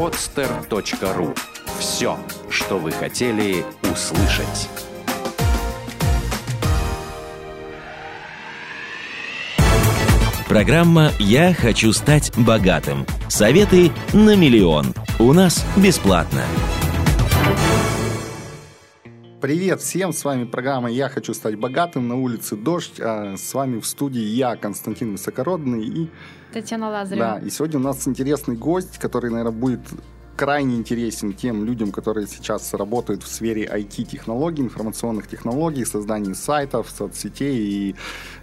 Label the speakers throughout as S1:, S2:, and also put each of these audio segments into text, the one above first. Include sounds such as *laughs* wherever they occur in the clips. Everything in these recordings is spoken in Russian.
S1: podster.ru Все, что вы хотели услышать. Программа «Я хочу стать богатым». Советы на миллион. У нас бесплатно.
S2: Привет всем, с вами программа «Я хочу стать богатым» на улице «Дождь». А с вами в студии я, Константин Высокородный и...
S3: Татьяна Лазарева.
S2: Да, и сегодня у нас интересный гость, который, наверное, будет крайне интересен тем людям, которые сейчас работают в сфере IT-технологий, информационных технологий, создании сайтов, соцсетей и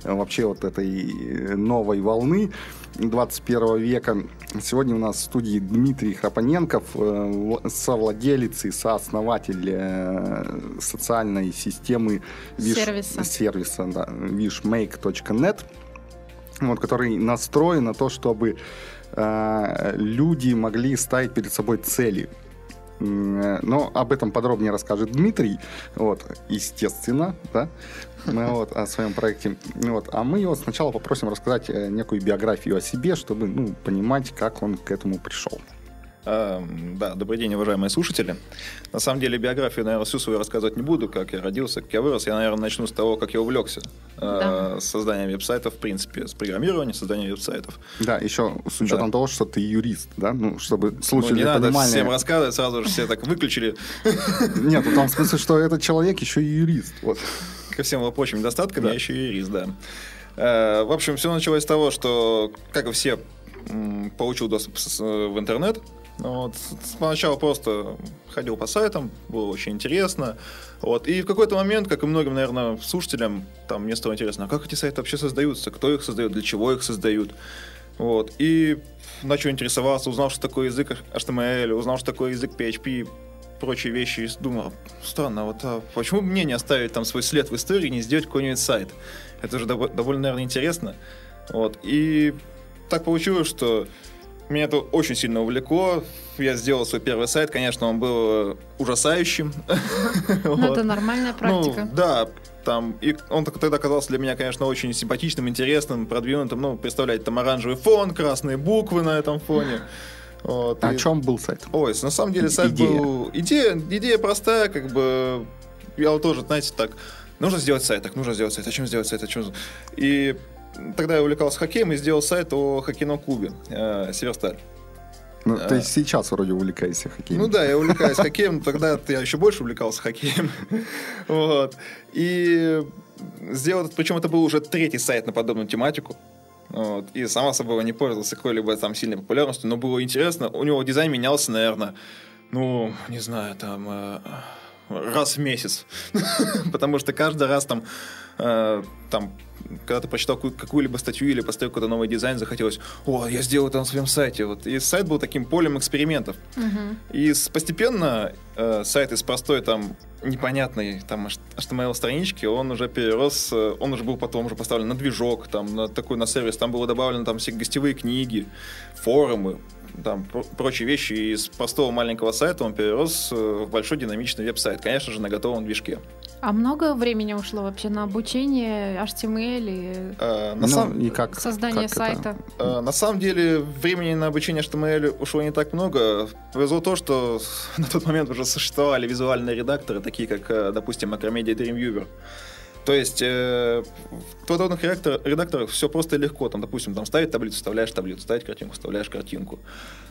S2: э, вообще вот этой новой волны 21 века. Сегодня у нас в студии Дмитрий Храпоненков, э, совладелец и сооснователь э, социальной системы
S3: Wish, сервиса,
S2: сервиса да, wishmake.net, вот, который настроен на то, чтобы Э, люди могли ставить перед собой цели. Но об этом подробнее расскажет Дмитрий, вот, естественно, да, вот, о своем проекте. Вот. А мы его сначала попросим рассказать э, некую биографию о себе, чтобы ну, понимать, как он к этому пришел.
S4: Эм, да, добрый день, уважаемые слушатели. На самом деле биографию, наверное, всю свою рассказывать не буду, как я родился, как я вырос. Я, наверное, начну с того, как я увлекся э, да. созданием веб-сайтов, в принципе, с программирования, созданием веб-сайтов.
S2: Да, еще с учетом да. того, что ты юрист, да, ну, чтобы слушатели ну,
S4: не
S2: надо
S4: понимали... всем рассказывать, сразу же все так выключили. *laughs*
S2: Нет, ну там в смысле, что этот человек еще и юрист. Вот.
S4: Ко всем прочим недостаткам я еще и юрист, да. Э, в общем, все началось с того, что, как и все, получил доступ в интернет, вот. Сначала просто ходил по сайтам, было очень интересно. Вот. И в какой-то момент, как и многим, наверное, слушателям, там мне стало интересно, а как эти сайты вообще создаются, кто их создает, для чего их создают. Вот. И начал интересоваться, узнал, что такое язык HTML, узнал, что такое язык PHP, прочие вещи, и думал, странно, вот а почему бы мне не оставить там свой след в истории не сделать какой-нибудь сайт? Это же довольно, наверное, интересно. Вот. И так получилось, что меня это очень сильно увлекло. Я сделал свой первый сайт. Конечно, он был э, ужасающим. *laughs*
S3: Ну, это нормальная ну, практика.
S4: Да, там, и он тогда казался для меня, конечно, очень симпатичным, интересным, продвинутым. Ну, представляете, там оранжевый фон, красные буквы на этом фоне.
S2: Вот, а и... О чем был сайт?
S4: Ой, на самом деле сайт идея. был... Идея, идея простая, как бы... Я тоже, знаете, так... Нужно сделать сайт, так, нужно сделать сайт. О чем сделать сайт, о чем... И тогда я увлекался хоккеем и сделал сайт о хоккейном клубе э, Северсталь.
S2: Ну, а, ты сейчас вроде увлекаешься хоккеем.
S4: Ну да, я увлекаюсь хоккеем, тогда я еще больше увлекался хоккеем. *laughs* вот. И сделал, причем это был уже третий сайт на подобную тематику. Вот. И само собой не пользовался какой-либо там сильной популярностью, но было интересно. У него дизайн менялся, наверное, ну, не знаю, там э, раз в месяц. *laughs* Потому что каждый раз там, э, там когда ты прочитал какую-либо статью или поставил какой-то новый дизайн, захотелось, о, я сделал это на своем сайте. Вот. И сайт был таким полем экспериментов. Uh-huh. И постепенно э, сайт из простой там непонятной там HTML-странички, он уже перерос, э, он уже был потом уже поставлен на движок, там, на такой, на сервис, там было добавлено там все гостевые книги, форумы, там прочие вещи. Из простого маленького сайта он перерос э, в большой динамичный веб-сайт, конечно же, на готовом движке.
S3: А много времени ушло вообще на обучение HTML и,
S4: а, на ну, сам...
S3: и как, создание как сайта?
S4: А, на самом деле времени на обучение HTML ушло не так много. Повезло то, что *laughs* на тот момент уже существовали визуальные редакторы, такие как, э, допустим, Macromedia Dreamweaver. То есть э, в подобных редактор, редакторах все просто и легко. Там, допустим, там ставить таблицу, вставляешь таблицу, ставить картинку, вставляешь картинку.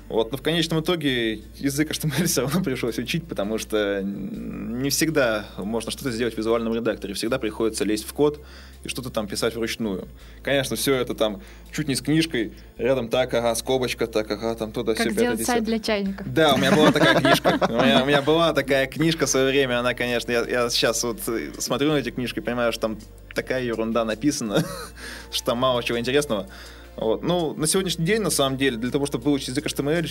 S4: Вот. Но в конечном итоге язык HTML *laughs* все равно пришлось учить, потому что не всегда можно что-то сделать в визуальном редакторе. Всегда приходится лезть в код и что-то там писать вручную. Конечно, все это там чуть не с книжкой, рядом так, ага, скобочка, так, ага, там туда
S3: как
S4: все.
S3: Как сайт для чайника.
S4: Да, у меня была такая *laughs* книжка. У меня, у меня была такая книжка в свое время, она, конечно, я, я сейчас вот смотрю на эти книжки понимаю, что там такая ерунда написана, *laughs* что там мало чего интересного. Вот. Ну, на сегодняшний день, на самом деле, для того, чтобы выучить язык HTML,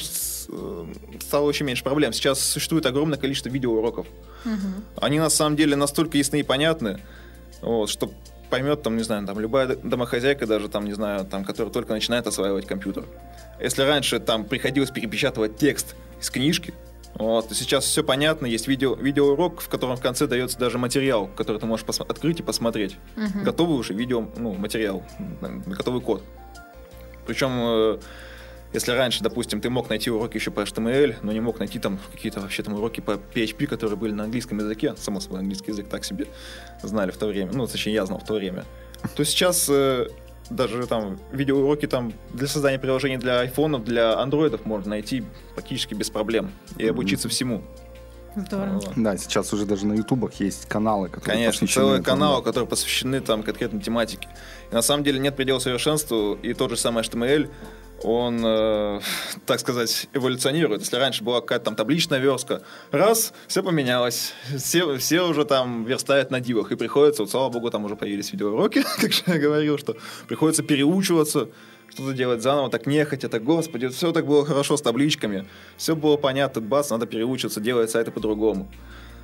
S4: э, стало очень меньше проблем. Сейчас существует огромное количество видеоуроков. Угу. Они, на самом деле, настолько ясны и понятны, вот, что поймет, там, не знаю, там, любая домохозяйка даже, там, не знаю, там, которая только начинает осваивать компьютер. Если раньше там приходилось перепечатывать текст из книжки, вот, сейчас все понятно, есть видео, видеоурок, в котором в конце дается даже материал, который ты можешь открыть и посмотреть. Угу. Готовый уже видео, ну, материал, готовый код. Причем э, Если раньше, допустим, ты мог найти уроки еще по HTML, но не мог найти там какие-то вообще там уроки по PHP, которые были на английском языке, само собой, английский язык так себе знали в то время, ну, точнее, я знал в то время, то сейчас э, даже там видеоуроки там для создания приложений для айфонов, для андроидов можно найти практически без проблем и обучиться всему.
S3: Здорово.
S2: Да, сейчас уже даже на ютубах есть каналы, которые
S4: Конечно,
S2: посвящены
S4: целые
S2: этому.
S4: каналы, которые посвящены там конкретной тематике. И на самом деле нет предела совершенству, и тот же самый HTML, он, э, так сказать, эволюционирует. Если раньше была какая-то там табличная верстка, раз, все поменялось, все, все уже там верстают на дивах, и приходится, вот, слава богу, там уже появились видеоуроки, *laughs* как же я говорил, что приходится переучиваться, что-то делать заново, так нехотя, так, господи, все так было хорошо с табличками, все было понятно, бац, надо переучиться, делать сайты по-другому.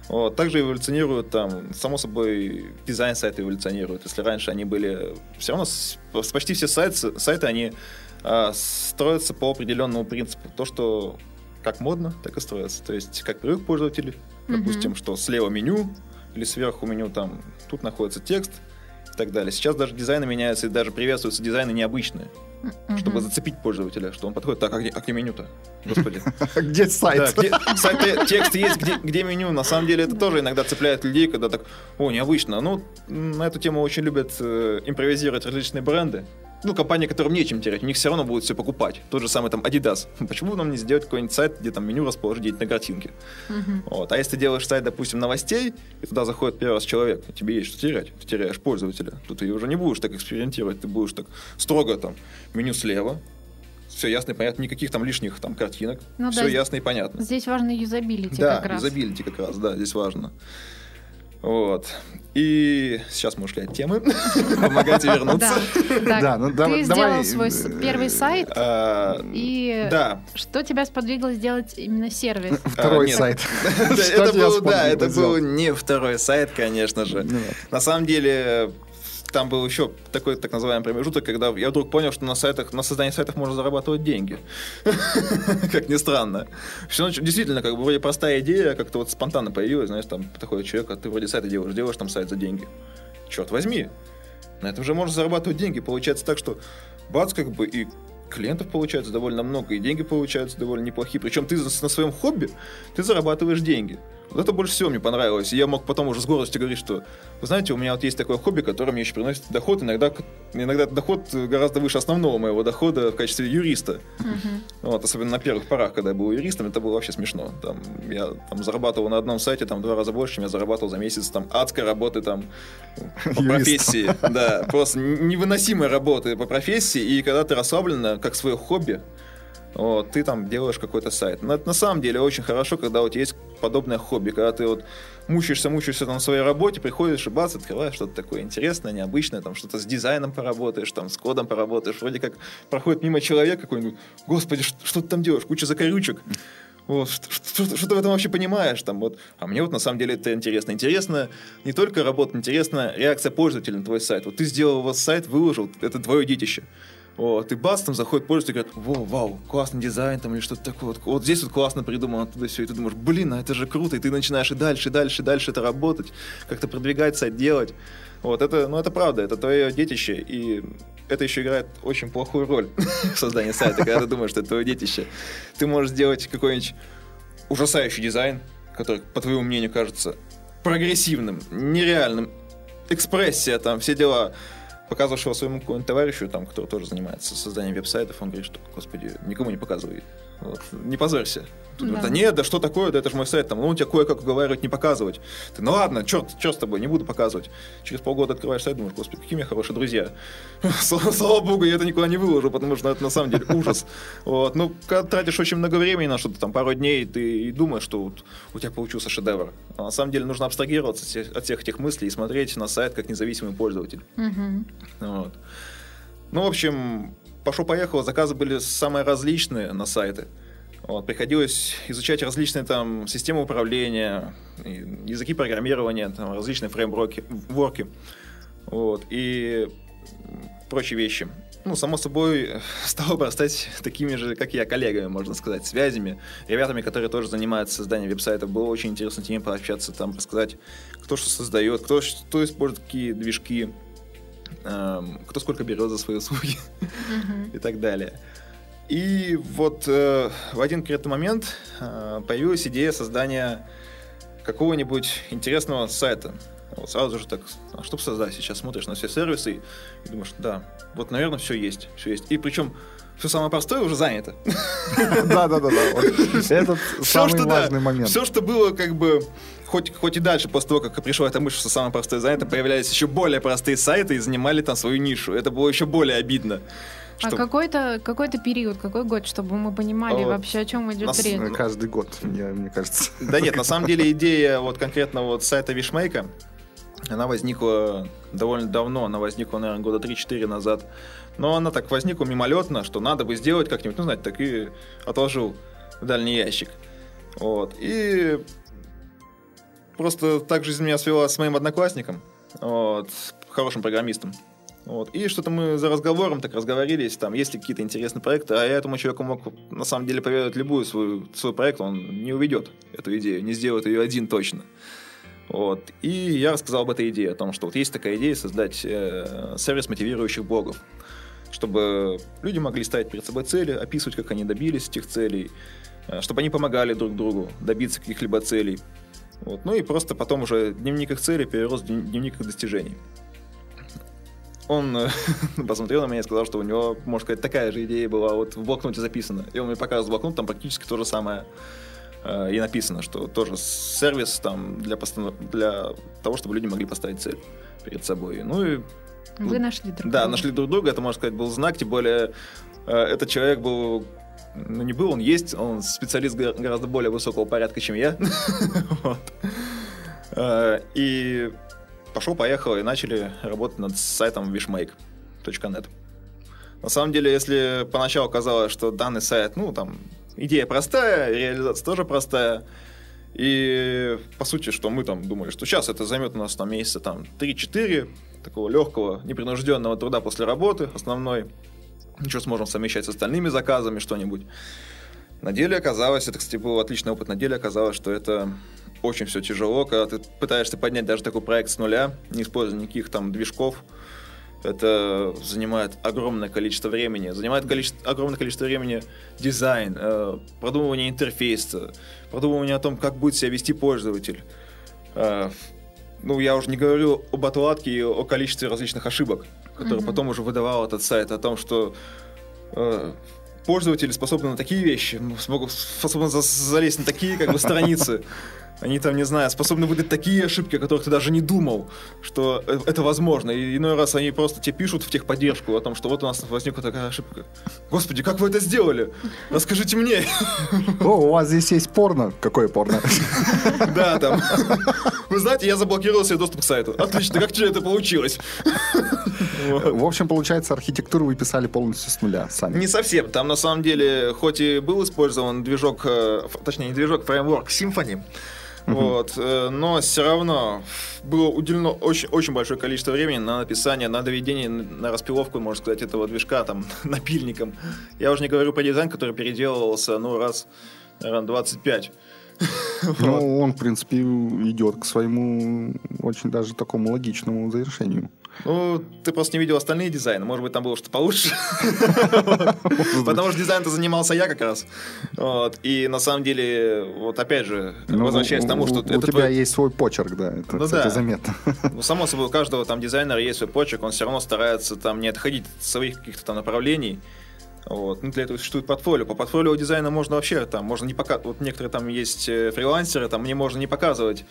S4: Вот. Также эволюционируют там, само собой, дизайн сайта эволюционирует. Если раньше они были... Все равно с- почти все сайты, сайты они а, строятся по определенному принципу. То, что как модно, так и строятся. То есть, как привык пользователь,
S3: Мгм.
S4: допустим, что слева меню, или сверху меню, там, тут находится текст и так далее. Сейчас даже дизайны меняются, и даже приветствуются дизайны необычные. Чтобы зацепить пользователя, что он подходит, так, а где, а где меню-то? Господи. *laughs*
S2: Где сайт?
S4: Да, где- сайт, э, текст есть, где, меню. На самом деле это тоже иногда цепляет людей, когда так, о, необычно. Ну, на эту тему очень любят э, импровизировать различные бренды. Ну, компании, которым нечем терять, у них все равно будут все покупать. Тот же самый там Adidas. *laughs* Почему нам не сделать какой-нибудь сайт, где там меню расположить на картинке?
S3: Мгм.
S4: Вот. А если ты делаешь сайт, допустим, новостей, и туда заходит первый раз человек, и тебе есть что терять, ты теряешь пользователя, то ты уже не будешь так экспериментировать, ты будешь так строго там меню слева, все ясно и понятно, никаких там лишних там картинок,
S3: Ну
S4: все
S3: да,
S4: ясно и понятно.
S3: Здесь важно юзабилити
S4: Да,
S3: как раз.
S4: юзабилити как раз, да, здесь важно. Вот. И сейчас мы ушли от темы. *laughs* Помогайте вернуться.
S3: Да.
S2: Ну,
S3: ты
S2: давай-
S3: сделал
S2: давай,
S3: свой первый сайт,
S4: А,
S3: и
S4: Да.
S3: что тебя сподвигло сделать именно сервис? *laughs*
S2: Второй
S4: А,
S2: сайт. *laughs*
S4: Да, Это был, да,
S2: сподвигло
S4: это был
S2: сделать?
S4: не второй сайт, конечно же.
S2: Ну
S4: На самом деле, там был еще такой так называемый промежуток, когда я вдруг понял, что на сайтах, на создании сайтов можно зарабатывать деньги. *laughs* Как ни странно. Всё нач- действительно, как бы вроде простая идея, как-то вот спонтанно появилась, знаешь, там такой человек, а ты вроде сайты делаешь, делаешь там сайт за деньги. Черт возьми, на этом же можно зарабатывать деньги. Получается так, что бац, как бы и клиентов получается довольно много, и деньги получаются довольно неплохие. Причем ты на своем хобби ты зарабатываешь деньги. Вот это больше всего мне понравилось. И я мог потом уже с гордостью говорить, что, вы знаете, у меня вот есть такое хобби, которое мне еще приносит доход. Иногда, иногда доход гораздо выше основного моего дохода в качестве юриста.
S3: Мгм.
S4: Вот, особенно на первых порах, когда я был юристом, это было вообще смешно. Там, я там, зарабатывал на одном сайте там, в два раза больше, чем я зарабатывал за месяц там, адской работы там, по профессии. *laughs* Да, просто невыносимой работы по профессии. И когда ты расслабленно, как свое хобби, вот, ты там делаешь какой-то сайт. Но это на самом деле очень хорошо, когда у тебя есть подобное хобби, когда ты вот мучаешься, мучаешься там на своей работе, приходишь и бац, открываешь что-то такое интересное, необычное, там что-то с дизайном поработаешь, там с кодом поработаешь, вроде как проходит мимо человек какой-нибудь, господи, что, что ты там делаешь, куча закорючек, вот, что, что- что ты в этом вообще понимаешь? Там, вот. А мне вот на самом деле это интересно. Интересно не только работа, интересна реакция пользователя на твой сайт. Вот ты сделал вот сайт, выложил, это твое детище. Вот, и бац, там заходит пользователь и говорит, вау, вау, классный дизайн там или что-то такое. Вот, вот здесь вот классно придумано, оттуда все. И ты думаешь, блин, а это же круто. И ты начинаешь и дальше, и дальше, и дальше это работать, как-то продвигать сайт, делать. Вот, это, ну, это правда, это твое детище, и это еще играет очень плохую роль *laughs* в создании сайта, когда ты думаешь, что это твое детище. Ты можешь сделать какой-нибудь ужасающий дизайн, который, по твоему мнению, кажется прогрессивным, нереальным, экспрессия, там, все дела, показываешь его своему товарищу, там, который тоже занимается созданием веб-сайтов, он говорит, что, господи, никому не показывай, вот, не позорься. Тут,
S3: Да.
S4: да нет, да что такое, да это же мой сайт, там, ну, у тебя кое-как уговаривать не показывать. Ты, ну ладно, черт, черт с тобой, не буду показывать. Через полгода открываешь сайт, думаешь, господи, какие у меня хорошие друзья. *laughs* Слава, богу, я это никуда не выложу, потому что это на самом деле ужас. *laughs* Вот, ну, когда тратишь очень много времени на что-то, там, пару дней, ты и думаешь, что вот у тебя получился шедевр. А на самом деле нужно абстрагироваться от всех- этих мыслей и смотреть на сайт как независимый пользователь.
S3: Мгм.
S4: Вот. Ну, в общем, пошло-поехало, заказы были самые различные на сайты. Вот, приходилось изучать различные там системы управления, языки программирования, там, различные фреймворки, ворки, вот, и прочие вещи. Ну, само собой, *laughs* стало обрастать такими же, как я, коллегами, можно сказать, связями, ребятами, которые тоже занимаются созданием веб-сайтов. Было очень интересно с ними пообщаться, там, рассказать, кто что создает, кто что использует какие движки, кто сколько берет за свои услуги *laughs* и так далее. И вот э, в один конкретный момент э, появилась идея создания какого-нибудь интересного сайта. Вот сразу же так, а что создать? Сейчас смотришь на все сервисы и думаешь, да, вот, наверное, все есть, все есть. И причем все самое простое уже занято. *laughs*
S2: Да-да-да. Этот самый важный момент.
S4: Все, что было как бы хоть, хоть и дальше, после того, как пришла эта мысль, что самое простое занято, появлялись еще более простые сайты и занимали там свою нишу. Это было еще более обидно.
S3: А какой-то какой период, какой год, чтобы мы понимали вообще, о чем идет речь?
S2: Каждый год, мне, мне кажется.
S4: Да нет, на *laughs* самом деле идея вот конкретно вот сайта Вишмейка, она возникла довольно давно, она возникла, наверное, года 3-4 назад. Но она так возникла мимолетно, что надо бы сделать как-нибудь, ну, знаете, так и отложил в дальний ящик. Вот. И просто так жизнь меня свела с моим одноклассником, вот, хорошим программистом. Вот. И что-то мы за разговором так разговорились, там, есть ли какие-то интересные проекты, а я этому человеку мог на самом деле поведать любую свою, свой проект, он не уведет эту идею, не сделает ее один точно. Вот. И я рассказал об этой идее, о том, что вот есть такая идея создать э, сервис мотивирующих блогов, чтобы люди могли ставить перед собой цели, описывать, как они добились этих целей, э, чтобы они помогали друг другу добиться каких-либо целей. Вот. Ну и просто потом уже дневник их целей перерос в дневник их достижений. Он э, *laughs* посмотрел на меня и сказал, что у него, можно сказать, такая же идея была вот в блокноте записана. И он мне показывал блокнот, там практически то же самое и написано, что тоже сервис там для, постанов... для того, чтобы люди могли поставить цель перед собой. Ну и
S3: вы нашли друг
S4: друга. Да, нашли друг друга. Это, можно сказать, был знак. Тем более, э, этот человек был ну, не был, он есть, он специалист гораздо более высокого порядка, чем я. *laughs* Э, и пошел-поехал, и начали работать над сайтом wishmake.net. На самом деле, если поначалу казалось, что данный сайт, ну, там, идея простая, реализация тоже простая, и по сути, что мы там думали, что сейчас это займет у нас там месяца там 3-4 такого легкого, непринужденного труда после работы основной. Ничего сможем совмещать с остальными заказами, что-нибудь. На деле оказалось, это, кстати, был отличный опыт, на деле оказалось, что это очень все тяжело, когда ты пытаешься поднять даже такой проект с нуля, не используя никаких там движков, это занимает огромное количество времени. Занимает количество, огромное количество времени дизайн, э, продумывание интерфейса, продумывание о том, как будет себя вести пользователь. Э, ну, я уже не говорю об отладке и о количестве различных ошибок, которые mm-hmm. потом уже выдавал этот сайт, о том, что э, пользователи способны на такие вещи, смогут, способны залезть на такие как бы страницы. Они там, не знаю, способны выдать такие ошибки, о которых ты даже не думал, что э, это возможно. И иной раз они просто тебе пишут в техподдержку о том, что вот у нас возникла такая ошибка. Господи, как вы это сделали? Расскажите мне.
S2: О, у вас здесь есть порно. Какое порно? *laughs*
S4: Да, там. Вы знаете, я заблокировал себе доступ к сайту. Отлично, как тебе это получилось?
S2: В общем, получается, архитектуру вы писали полностью с нуля сами.
S4: Не совсем. Там, на самом деле, хоть и был использован движок, э, точнее, не движок, фреймворк Symfony, вот, э, но все равно было уделено очень, очень большое количество времени на написание, на доведение, на распиловку, можно сказать, этого движка там *laughs* напильником. Я уже не говорю про дизайн, который переделывался, ну, раз, наверное, 25. *laughs*
S2: Ну, он, в принципе, идет к своему очень даже такому логичному завершению.
S4: Ну, ты просто не видел остальные дизайны. Может быть, там было что-то получше. *laughs* Потому что дизайн-то занимался я как раз. И на самом деле, вот опять же, ну, возвращаясь к тому, что...
S2: У тебя есть свой почерк, да, это, ну заметно.
S4: Ну, само собой, у каждого там дизайнера есть свой почерк, он все равно старается там не отходить от своих каких-то там направлений. Вот. Ну, для этого существует портфолио. По портфолио дизайна можно вообще там, можно не показывать. Вот некоторые там есть э, фрилансеры, там мне можно не показывать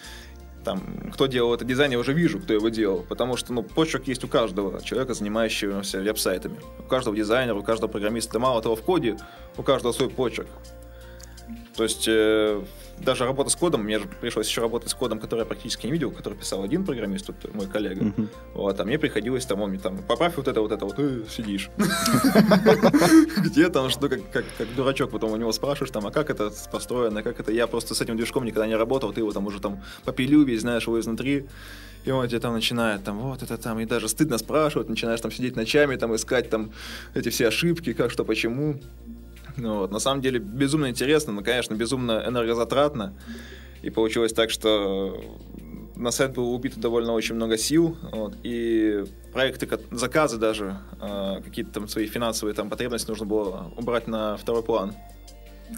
S4: там, кто делал этот дизайн, я уже вижу, кто его делал, потому что, ну, почерк есть у каждого человека, занимающегося веб-сайтами. У каждого дизайнера, у каждого программиста. Мало того, в коде у каждого свой почерк. То есть э, даже работа с кодом, мне же пришлось еще работать с кодом, который я практически не видел, который писал один программист, тут мой коллега. Uh-huh. Вот, а мне приходилось там, он мне там, поправь вот это, вот это, вот, э, сидишь. *laughs* Где там, что, как, дурачок, потом у него спрашиваешь, там, а как это построено, как это, я просто с этим движком никогда не работал, ты его там уже там попилил весь, знаешь его изнутри, и он тебе там начинает, там, вот это там, и даже стыдно спрашивать, начинаешь там сидеть ночами, там, искать там эти все ошибки, как, что, почему. Ну, вот. На самом деле безумно интересно, но, конечно, безумно энергозатратно. И получилось так, что на сайт было убито довольно очень много сил, вот, и проекты, заказы даже, э, какие-то там свои финансовые там потребности нужно было убрать на второй план.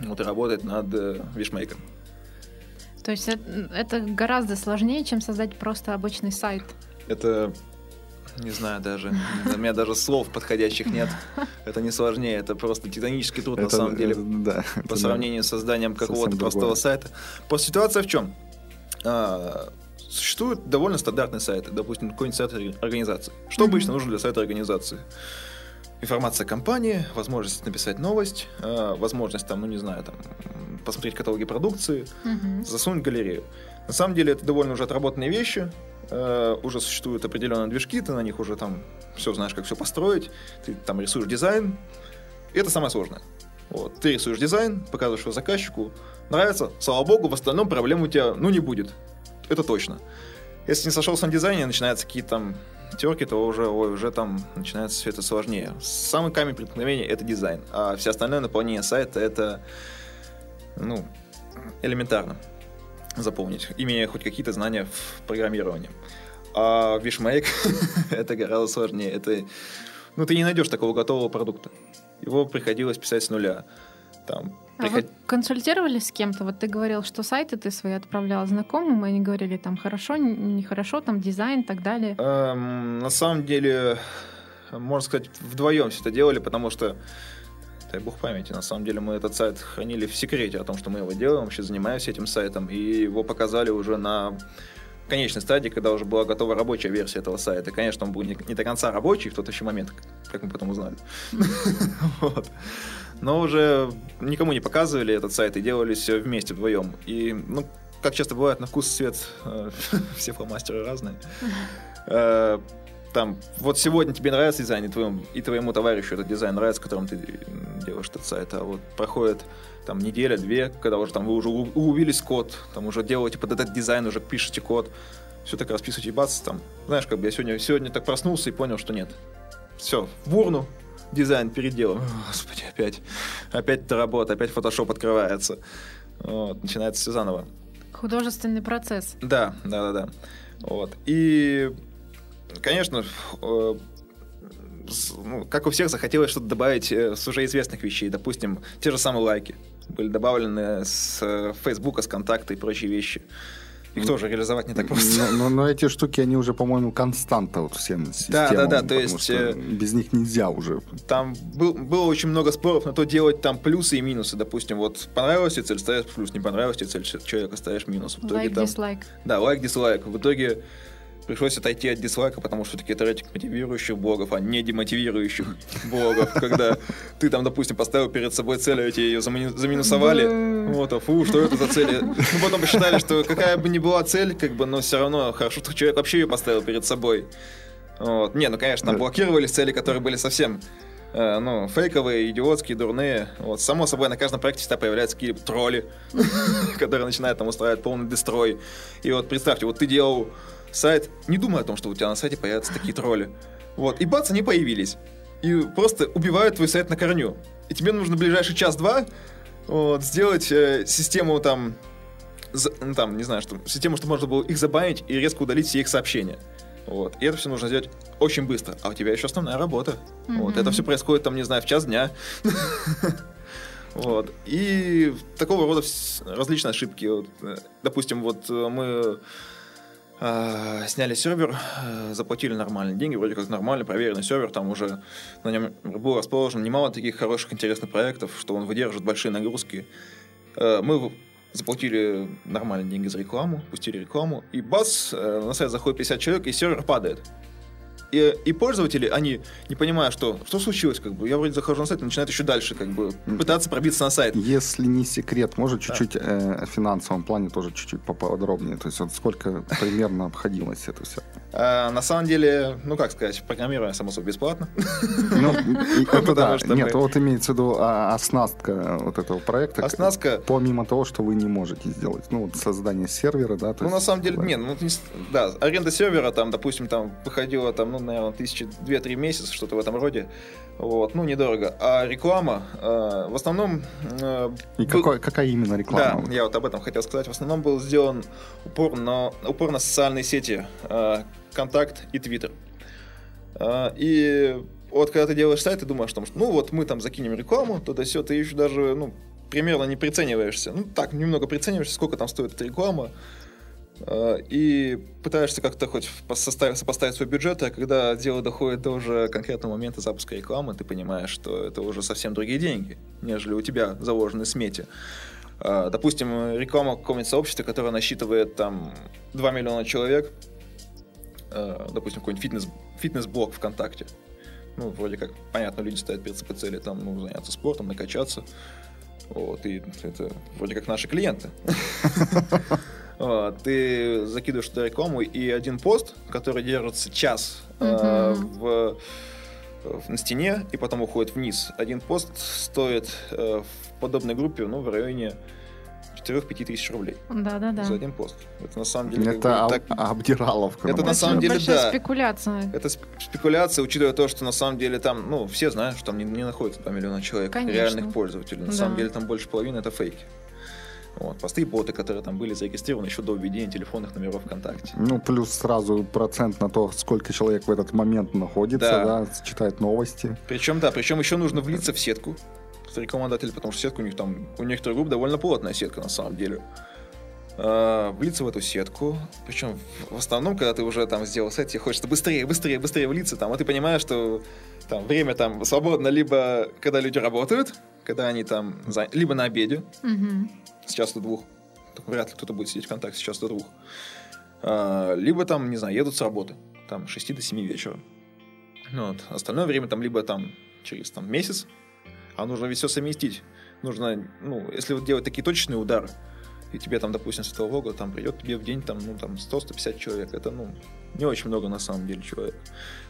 S4: Вот и работать над э, вишмейком.
S3: То есть это, это гораздо сложнее, чем создать просто обычный сайт.
S4: Это не знаю даже. У меня даже слов подходящих нет. Это не сложнее, это просто титанический труд, это, на самом деле. Это, да, по сравнению да. с созданием какого-то простого сайта. Просто ситуация в чем? А, существуют довольно стандартные сайты, допустим, какой-нибудь сайт организации. Что mm-hmm. обычно нужно для сайта организации? Информация о компании, возможность написать новость, а, возможность там, ну не знаю, там посмотреть каталоги продукции, mm-hmm. засунуть галерею. На самом деле это довольно уже отработанные вещи, э, уже существуют определенные движки, ты на них уже там все знаешь, как все построить, ты там рисуешь дизайн, и это самое сложное. Вот. Ты рисуешь дизайн, показываешь его заказчику, нравится, слава богу, в остальном проблем у тебя, ну, не будет. Это точно. Если не сошелся на дизайне, начинаются какие-то там терки, то уже, ой, уже там начинается все это сложнее. Самый камень преткновения — это дизайн, а все остальное наполнение сайта — это, ну, элементарно заполнить, имея хоть какие-то знания в программировании. А Wishmake *laughs* это гораздо сложнее. Это, ну, ты не найдешь такого готового продукта. Его приходилось писать с нуля. Там,
S3: а приход... вы консультировались с кем-то? Вот ты говорил, что сайты ты свои отправлял знакомым, и они говорили, там, хорошо, нехорошо, там, дизайн и так далее.
S4: Эм, на самом деле, можно сказать, вдвоем все это делали, потому что дай бог памяти. На самом деле мы этот сайт хранили в секрете о том, что мы его делаем, вообще занимаюсь этим сайтом, и его показали уже на конечной стадии, когда уже была готова рабочая версия этого сайта. Конечно, он был не, не до конца рабочий в тот еще момент, как мы потом узнали. *laughs* Но уже никому не показывали этот сайт и делали все вместе вдвоем. И, ну, как часто бывает, на вкус и цвет э, *laughs* все фломастеры разные. *laughs* Э, там, вот сегодня тебе нравится дизайн, и твоему, и твоему товарищу этот дизайн нравится, которым ты делаешь этот сайт, а вот проходит там неделя, две, когда уже там вы уже углубились код, там уже делаете под этот дизайн, уже пишете код, все так расписываете, бац, там, знаешь, как бы я сегодня, сегодня так проснулся и понял, что нет. Все, в урну, дизайн переделал. Господи, опять, опять эта работа, опять фотошоп открывается. Вот, начинается все заново.
S3: Художественный процесс.
S4: Да, да, да, да. Вот. И конечно, э, ну, как у всех, захотелось что-то добавить э, с уже известных вещей. Допустим, те же самые лайки были добавлены с э, Фейсбука, с контакта и прочие вещи. Их тоже реализовать не так просто.
S2: Но, но, но эти штуки, они уже, по-моему, константа вот всем системам.
S4: Да, да, да, то есть...
S2: без них нельзя уже.
S4: Там был, было очень много споров на то, делать там плюсы и минусы. Допустим, вот понравилась тебе цель, ставишь плюс, не понравилась тебе цель, человека ставишь минус.
S3: В итоге, лайк, там, дизлайк.
S4: Да, лайк, дизлайк. В итоге пришлось отойти от дислайка, потому что все-таки это рейтинг мотивирующих блогов, а не демотивирующих блогов, *laughs* когда ты там, допустим, поставил перед собой цель, а тебе ее заминусовали, вот, а фу, что это за цель? Ну, потом посчитали, что какая бы ни была цель, как бы, но все равно хорошо, что человек вообще ее поставил перед собой. Вот. Не, ну, конечно, там блокировались цели, которые были совсем э, ну, фейковые, идиотские, дурные. Вот, само собой, на каждом проекте всегда появляются какие-то тролли, *laughs* которые начинают там устраивать полный дестрой. И вот представьте, вот ты делал сайт, не думай о том, что у тебя на сайте появятся такие тролли. Вот, и бац, они появились. И просто убивают твой сайт на корню. И тебе нужно в ближайший час-два вот, сделать э, систему там, за, ну, там, не знаю, что, систему, чтобы можно было их забанить и резко удалить все их сообщения. Вот. И это все нужно сделать очень быстро. А у тебя еще основная работа. Mm-hmm. Вот. Это все происходит, там, не знаю, в час дня. Вот. И такого рода различные ошибки. Э, допустим, вот э, мы сняли сервер, э, заплатили нормальные деньги, вроде как нормальный, проверенный сервер, там уже на нем было расположено немало таких хороших, интересных проектов, что он выдержит большие нагрузки. Э, мы заплатили нормальные деньги за рекламу, пустили рекламу, и бас, э, на сайт заходит 50 человек, и сервер падает и, и пользователи, они, не понимая, что, что случилось, как бы, я вроде захожу на сайт и начинают еще дальше, как бы, пытаться пробиться на сайт.
S2: Если не секрет, может чуть-чуть да. э, в финансовом плане тоже чуть-чуть поподробнее, то есть вот сколько *laughs* примерно обходилось это все?
S4: А, на самом деле, ну как сказать, программирование само собой бесплатно.
S2: Ну, это *laughs* да. Нет, вот имеется в виду а, оснастка вот этого проекта.
S4: Оснастка.
S2: Помимо того, что вы не можете сделать. Ну, вот создание сервера, да.
S4: Ну, на самом деле, нет, ну, да, аренда сервера, там, допустим, там выходила там, ну, наверное, тысячи две-три месяца, что-то в этом роде. Вот, ну, недорого. А реклама, э, в основном...
S2: Э, И был... какой, какая именно реклама?
S4: Да, я вот об этом хотел сказать. В основном был сделан упор на, упор на социальные сети, э, Контакт и Твиттер. Э, и вот когда ты делаешь сайт, ты думаешь, что, ну, вот мы там закинем рекламу, то-то все, ты еще даже, ну, примерно не прицениваешься. Ну, так, немного прицениваешься, сколько там стоит эта реклама, и пытаешься как-то хоть сопоставить свой бюджет, а когда дело доходит до уже конкретного момента запуска рекламы, ты понимаешь, что это уже совсем другие деньги, нежели у тебя заложены смете. Э, допустим, реклама какого-нибудь сообщества, которое насчитывает там 2 миллиона человек, э, допустим, какой-нибудь фитнес, фитнес-блог ВКонтакте. Ну, вроде как, понятно, люди ставят перед собой цели там, ну, заняться спортом, накачаться. Вот, и это вроде как наши клиенты. *laughs* А, ты закидываешь туда рекламу, и один пост, который держится час uh в, на стене и потом уходит вниз. Один пост стоит э, в подобной группе ну, в районе 4-5 тысяч рублей.
S3: Да, да, да.
S4: За один пост. Это на самом деле...
S2: Это об, так... обдираловка.
S4: Это на самом деле,
S3: да. спекуляция.
S4: Это спекуляция, учитывая то, что на самом деле там, ну, все знают, что там не, не находится 2 миллиона человек,
S3: Конечно.
S4: реальных пользователей. На да. самом деле там больше половины это фейки. Вот, посты и боты, которые там были зарегистрированы еще до введения телефонных номеров ВКонтакте.
S2: Ну, плюс сразу процент на то, сколько человек в этот момент находится, да, да читает новости.
S4: Причем, да, причем еще нужно влиться в сетку с рекламодателем, потому что сетка у них там, у некоторых групп довольно плотная сетка на самом деле. А, влиться в эту сетку, причем в основном, когда ты уже там сделал сайт, тебе хочется быстрее, быстрее, быстрее влиться там, а ты понимаешь, что там время там свободно либо когда люди работают, когда они там, за... либо на обеде,
S3: угу
S4: с часу до двух. Вряд ли кто-то будет сидеть в контакте с часу до двух. А, либо там, не знаю, едут с работы. Там с 6 до 7 вечера. Ну, вот. Остальное время там либо там через там, месяц, а нужно ведь все совместить. Нужно, ну, если вот делать такие точечные удары, и тебе там, допустим, с этого влога там придет тебе в день там, ну, там 100-150 человек. Это, ну, не очень много на самом деле человек.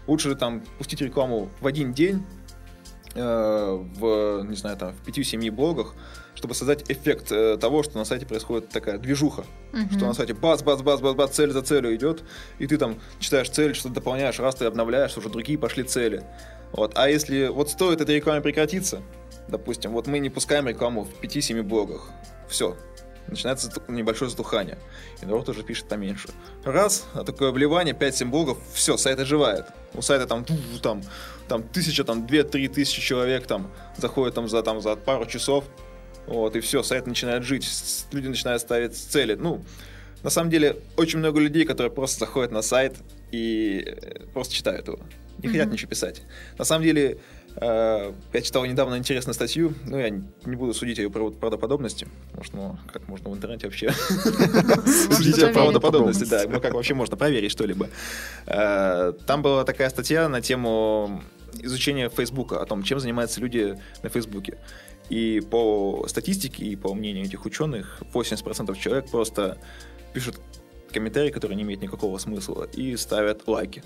S4: Лучше там пустить рекламу в один день, в, не знаю, там, в 5-7 блогах, чтобы создать эффект э, того, что на сайте происходит такая движуха. Uh-huh. Что на сайте бац-бац-бац-бац-бац, цель за целью идет, и ты там читаешь цель, что-то дополняешь, раз ты обновляешь, уже другие пошли цели. Вот. А если вот стоит этой рекламе прекратиться, допустим, вот мы не пускаем рекламу в 5-7 блогах, все, начинается небольшое затухание. И народ уже пишет поменьше. Раз, а такое вливание, 5-7 блогов, все, сайт оживает. У сайта там, там там тысяча, там две-три тысячи человек там заходят там за, там за пару часов, вот, и все, сайт начинает жить, люди начинают ставить цели. Ну, на самом деле, очень много людей, которые просто заходят на сайт и э, просто читают его. Не mm-hmm. хотят ничего писать. На самом деле, я читал недавно интересную статью, ну, я не буду судить ее правдоподобности, потому что, ну, как можно в интернете вообще *laughs* судить о правдоподобности, да, ну, как вообще можно проверить что-либо. Э, там была такая статья на тему изучения Фейсбука, о том, чем занимаются люди на Фейсбуке. И по статистике и по мнению этих ученых, 80% человек просто пишут комментарии, которые не имеют никакого смысла, и ставят лайки.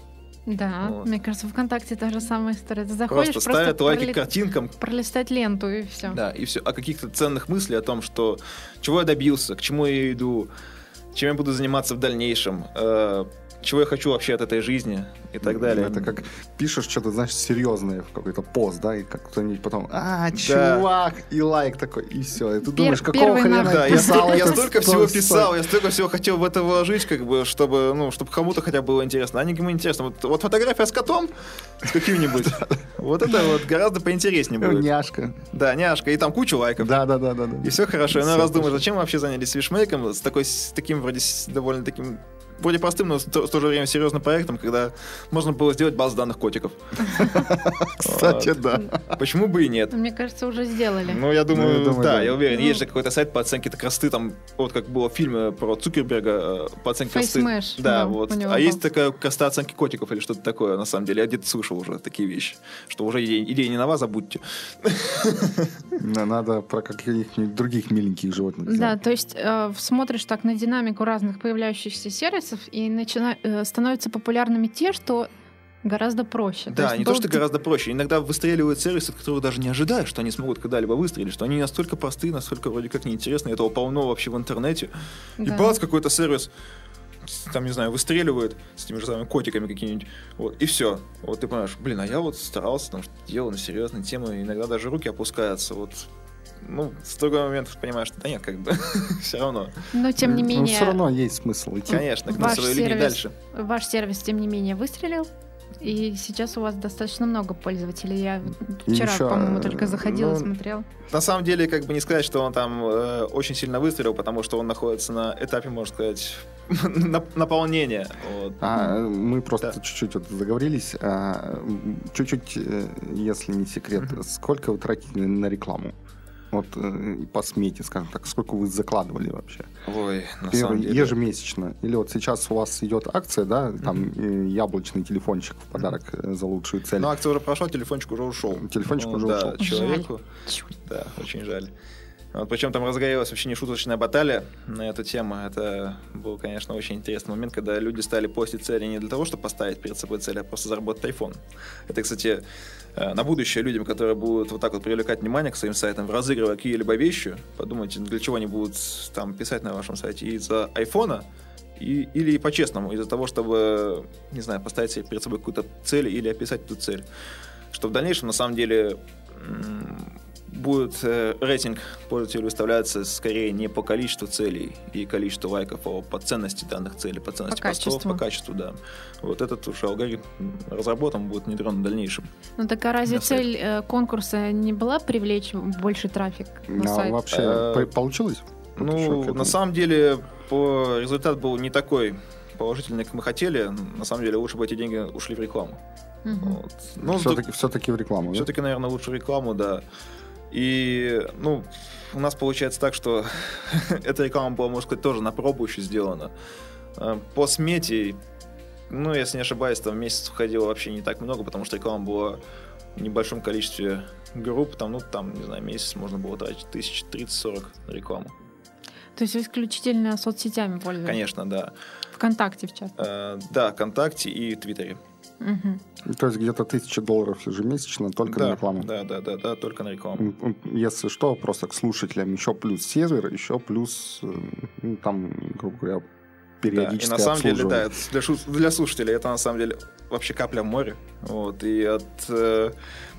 S3: Да, вот. мне кажется, ВКонтакте та же самая история. Ты заходишь,
S4: просто, просто ставят лайки проли... картинкам.
S3: Пролистать ленту и все.
S4: Да, и все. О каких-то ценных мыслях, о том, что чего я добился, к чему я иду, чем я буду заниматься в дальнейшем. Э, чего я хочу вообще от этой жизни и так далее.
S2: Это как пишешь что-то, знаешь, серьезное в какой-то пост, да, и как кто-нибудь потом, а, чувак, да. и лайк такой, и все. И ты думаешь, Пер- какого хрена да,
S4: я, писал я, я столько всего писал, я столько всего хотел в это вложить, как бы, чтобы, ну, чтобы кому-то хотя бы было интересно. А никому интересно. Вот, вот фотография с котом, с каким-нибудь, *laughs* вот это вот гораздо поинтереснее будет.
S2: Няшка.
S4: Да, няшка, и там куча лайков.
S2: Да, да, да, да.
S4: И все хорошо. И на раз думаешь, зачем вообще занялись вишмейком с такой, с таким вроде довольно таким вроде простым, но в то, в то же время серьезным проектом, когда можно было сделать базу данных котиков. *laughs*
S2: Кстати, да.
S4: Почему бы и нет?
S3: Мне кажется, уже сделали.
S4: Ну, я думаю, ну, да, я уверен. Есть же какой-то сайт по оценке красоты, там, вот как было в фильме про Цукерберга, э, по оценке красоты.
S3: Да,
S4: вот. А есть такая красота оценки котиков или что-то такое, на самом деле. Я где-то слышал уже такие вещи, что уже идея не нова, забудьте. *laughs*
S2: Надо про каких-нибудь других миленьких животных.
S3: Да, то есть э, смотришь так на динамику разных появляющихся сервисов, и начина... Э, становятся популярными те, что гораздо проще.
S4: Да, то не то, что гораздо проще. Иногда выстреливают сервисы, от которых даже не ожидаешь, что они смогут когда-либо выстрелить, что они настолько простые, настолько вроде как неинтересны, этого полно вообще в интернете. Да. И бац, какой-то сервис там, не знаю, выстреливают с этими же самыми котиками какими-нибудь, вот, и все. Вот ты понимаешь, блин, а я вот старался, там, что делал на серьезные темы, иногда даже руки опускаются, вот, ну, с другой момент понимаешь, что да нет, как бы, *laughs* все равно.
S3: Но тем не
S2: Ну,
S3: менее,
S2: все равно есть смысл идти.
S4: Конечно,
S3: ваш
S4: своей линии
S3: сервис,
S4: дальше.
S3: ваш сервис, тем не менее, выстрелил. И сейчас у вас достаточно много пользователей. Я вчера,
S2: еще,
S3: по-моему,
S2: э,
S3: только заходила,
S4: ну,
S3: смотрела.
S4: На самом деле, как бы не сказать, что он там э, очень сильно выстрелил, потому что он находится на этапе, можно сказать, *laughs* на- наполнения. Вот.
S2: А, мы просто
S4: Да.
S2: чуть-чуть вот заговорились. А, чуть-чуть, э, если не секрет, сколько вы тратите на рекламу? Вот э, по смете, скажем так, сколько вы закладывали вообще?
S4: Ой, на
S2: Первый,
S4: самом деле.
S2: ежемесячно. Или вот сейчас у вас идет акция, да, там э, яблочный телефончик в подарок э, за лучшую цель.
S4: Ну, акция уже прошла, телефончик уже ушел.
S2: Телефончик
S4: Ну,
S2: уже
S4: да,
S2: ушел.
S4: человеку. Да, очень жаль. Вот, причем там разгорелась вообще нешуточная баталия на эту тему. Это был, конечно, очень интересный момент, когда люди стали постить цели не для того, чтобы поставить перед собой цель, а просто заработать iPhone. Это, кстати, э, на будущее людям, которые будут вот так вот привлекать внимание к своим сайтам, разыгрывая какие-либо вещи, подумайте, для чего они будут там писать на вашем сайте из-за айфона, и, или по-честному, из-за того, чтобы, не знаю, поставить себе перед собой какую-то цель или описать эту цель. Что в дальнейшем, на самом деле, будет э, рейтинг пользователя выставляться скорее не по количеству целей и количеству лайков, а по ценности данных целей, по ценности
S3: По
S4: постов,
S3: качеству.
S4: по качеству, да. Вот этот уж алгоритм разработан, будет внедрен в дальнейшем.
S3: Ну так а разве цель э, конкурса не была привлечь больше трафик на
S2: А
S3: сайт?
S2: вообще
S4: Э,
S2: по- получилось?
S4: Ну, на самом деле, по результат был не такой положительный, как мы хотели. На самом деле, лучше бы эти деньги ушли в рекламу.
S3: Мгм.
S4: Вот. Ну,
S2: все-таки, все-таки в рекламу, да?
S4: Все-таки, наверное, лучше рекламу, да. И, ну, у нас получается так, что *laughs* эта реклама была, можно сказать, тоже на пробу еще сделана. Э, По смете, ну, если не ошибаюсь, там в месяц уходило вообще не так много, потому что реклама была в небольшом количестве групп, там, ну, там, не знаю, месяц можно было тратить тысяч 30-40 на рекламу.
S3: То есть исключительно соцсетями пользуетесь?
S4: Конечно, да.
S3: ВКонтакте, в частности.
S4: Э, Да, ВКонтакте и Твиттере.
S3: Мгм.
S2: То есть где-то тысяча долларов ежемесячно только
S4: да,
S2: на рекламу.
S4: Да, да, да, да, только на рекламу.
S2: Если что, просто к слушателям еще плюс сервер, еще плюс, э, ну, там, грубо говоря,
S4: Да,
S2: периодически
S4: и на самом деле, да, для, для слушателей это на самом деле вообще капля в море. Вот, и от э,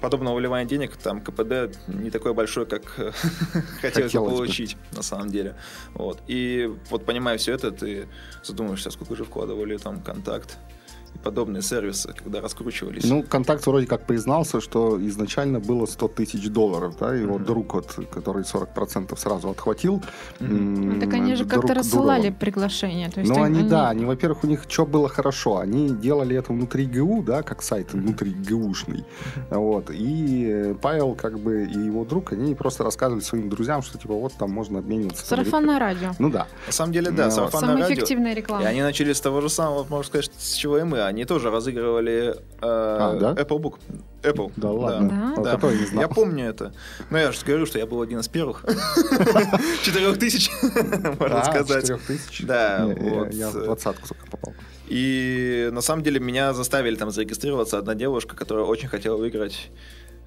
S4: подобного выливания денег там КПД не такой большой, как э, *laughs* хотелось бы
S2: Хотелось бы.
S4: получить, на самом деле. Вот. И вот понимая все это, ты задумаешься, сколько же вкладывали там контакт и подобные сервисы, когда раскручивались.
S2: Ну, контакт вроде как признался, что изначально было 100 тысяч долларов, да, его
S4: Мгм.
S2: друг, вот, который 40% сразу отхватил. М,
S3: Ну, так они же как-то рассылали
S2: Дурова.
S3: То есть
S2: Ну, они, да, они, во-первых, у них что было хорошо, они делали это внутри ГУ, да, как сайт внутри ГУшный, вот, и Павел, как бы, и его друг, они просто рассказывали своим друзьям, что, типа, вот там можно обмениваться. там,
S3: Сарафанное радио.
S2: Ну да.
S4: На самом деле, да,
S2: Ну,
S4: сарафанное
S3: Самая
S4: радио.
S3: эффективная
S4: И
S3: реклама.
S4: они начали с того же самого, можно сказать, с чего и мы. Они тоже разыгрывали э,
S2: да?
S4: Apple Book. Apple.
S2: Да ладно.
S3: Да?
S4: Да.
S2: это я не знал.
S4: Я помню это. Но я же говорю, что я был один из первых. *laughs* Четырех тысяч, можно
S2: А,
S4: сказать.
S2: 4 тысяч?
S4: Да,
S2: я-
S4: вот.
S2: Я в двадцатку только попал.
S4: И на самом деле меня заставили там зарегистрироваться одна девушка, которая очень хотела выиграть